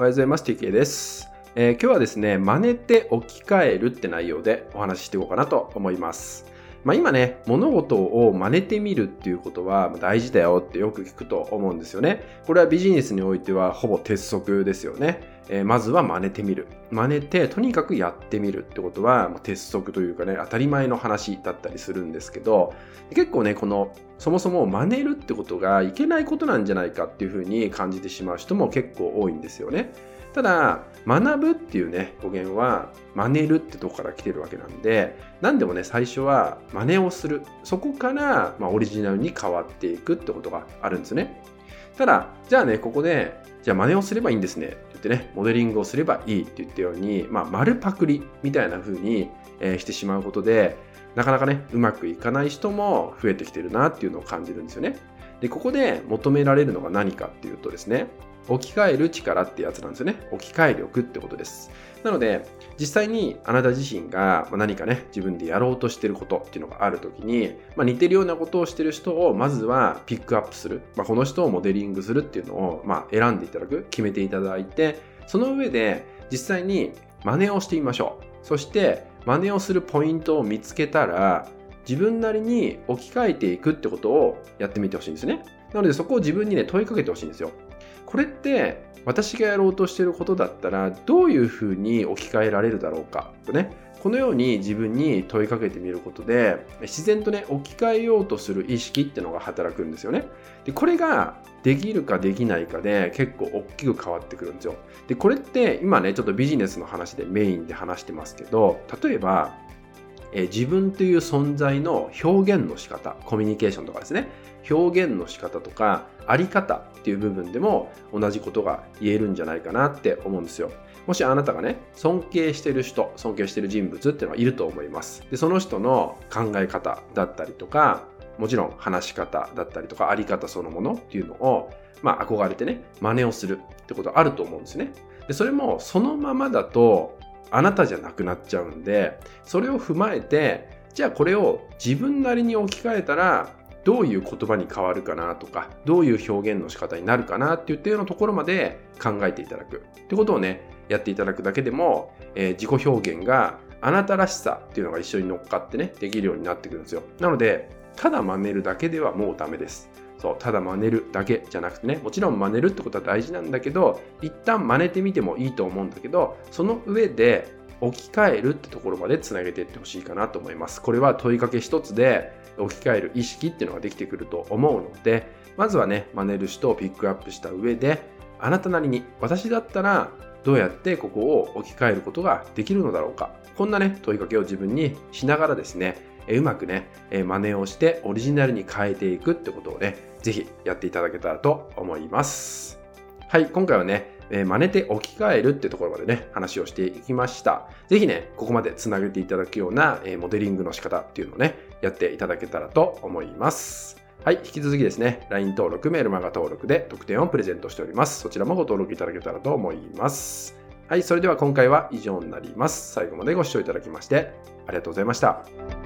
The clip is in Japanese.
おはようございます。TK です、えー、今日はですね、真似て置き換えるって内容でお話ししていこうかなと思います。まあ、今ね、物事を真似てみるっていうことは大事だよってよく聞くと思うんですよね。これはビジネスにおいてはほぼ鉄則ですよね。えー、まずは真似てみる。真似てとにかくやってみるってことは鉄則というかね、当たり前の話だったりするんですけど、結構ね、このそもそも真似るってことがいけないことなんじゃないかっていうふうに感じてしまう人も結構多いんですよね。ただ、学ぶっていうね、語源は、真似るってとこから来てるわけなんで、何でもね、最初は真似をする。そこから、まあ、オリジナルに変わっていくってことがあるんですね。ただ、じゃあね、ここで、じゃあ真似をすればいいんですねって言ってね、モデリングをすればいいって言ったように、まあ、丸パクリみたいな風に、えー、してしまうことで、なかなかね、うまくいかない人も増えてきてるなっていうのを感じるんですよね。で、ここで求められるのが何かっていうとですね、置き換える力ってやつなんですよね。置き換え力ってことです。なので、実際にあなた自身が何かね、自分でやろうとしてることっていうのがあるときに、まあ、似てるようなことをしてる人をまずはピックアップする。まあ、この人をモデリングするっていうのを、まあ、選んでいただく、決めていただいて、その上で実際に真似をしてみましょう。そして、真似をするポイントを見つけたら、自分なりに置き換えていくってことをやってみてほしいんですね。なのでそこを自分にね問いかけてほしいんですよ。これって私がやろうとしてることだったらどういうふうに置き換えられるだろうかとねこのように自分に問いかけてみることで自然とね置き換えようとする意識ってのが働くんですよね。でこれができるかできないかで結構大きく変わってくるんですよ。でこれって今ねちょっとビジネスの話でメインで話してますけど例えばえ自分という存在の表現の仕方コミュニケーションとかですね。表現の仕方とかあり方っていう部分でも同じことが言えるんじゃないかなって思うんですよ。もしあなたがね尊敬してる人尊敬してる人物っていうのはいると思います。でその人の考え方だったりとかもちろん話し方だったりとかあり方そのものっていうのをまあ憧れてね真似をするってことあると思うんですね。でそれもそのままだとあなたじゃなくなっちゃうんで、それを踏まえて、じゃあこれを自分なりに置き換えたら、どういう言葉に変わるかなとか、どういう表現の仕方になるかなっていったようなところまで考えていただく。ってことをね、やっていただくだけでも、えー、自己表現があなたらしさっていうのが一緒に乗っかってね、できるようになってくるんですよ。なので、ただ真似るだけではもうダメです。そう、ただ真似るだけじゃなくてね、もちろん真似るってことは大事なんだけど、一旦真似てみてもいいと思うんだけど、その上で置き換えるってところまでつなげていってほしいかなと思います。これは問いかけ一つで置き換える意識っていうのができてくると思うので、まずはね、真似る人をピックアップした上で、あなたなりに私だったらどうやってここを置き換えることができるのだろうか。こんなね、問いかけを自分にしながらですね、うまくね、真似をしてオリジナルに変えていくってことをね、ぜひやっていただけたらと思います。はい、今回はね、え真似て置き換えるってところまでね、話をしていきました。ぜひね、ここまでつなげていただくような、えモデリングの仕方っていうのをね、やっていただけたらと思います。はい、引き続きですね、LINE 登録、メールマガ登録で特典をプレゼントしております。そちらもご登録いただけたらと思います。はい、それでは今回は以上になります。最後までご視聴いただきましてありがとうございました。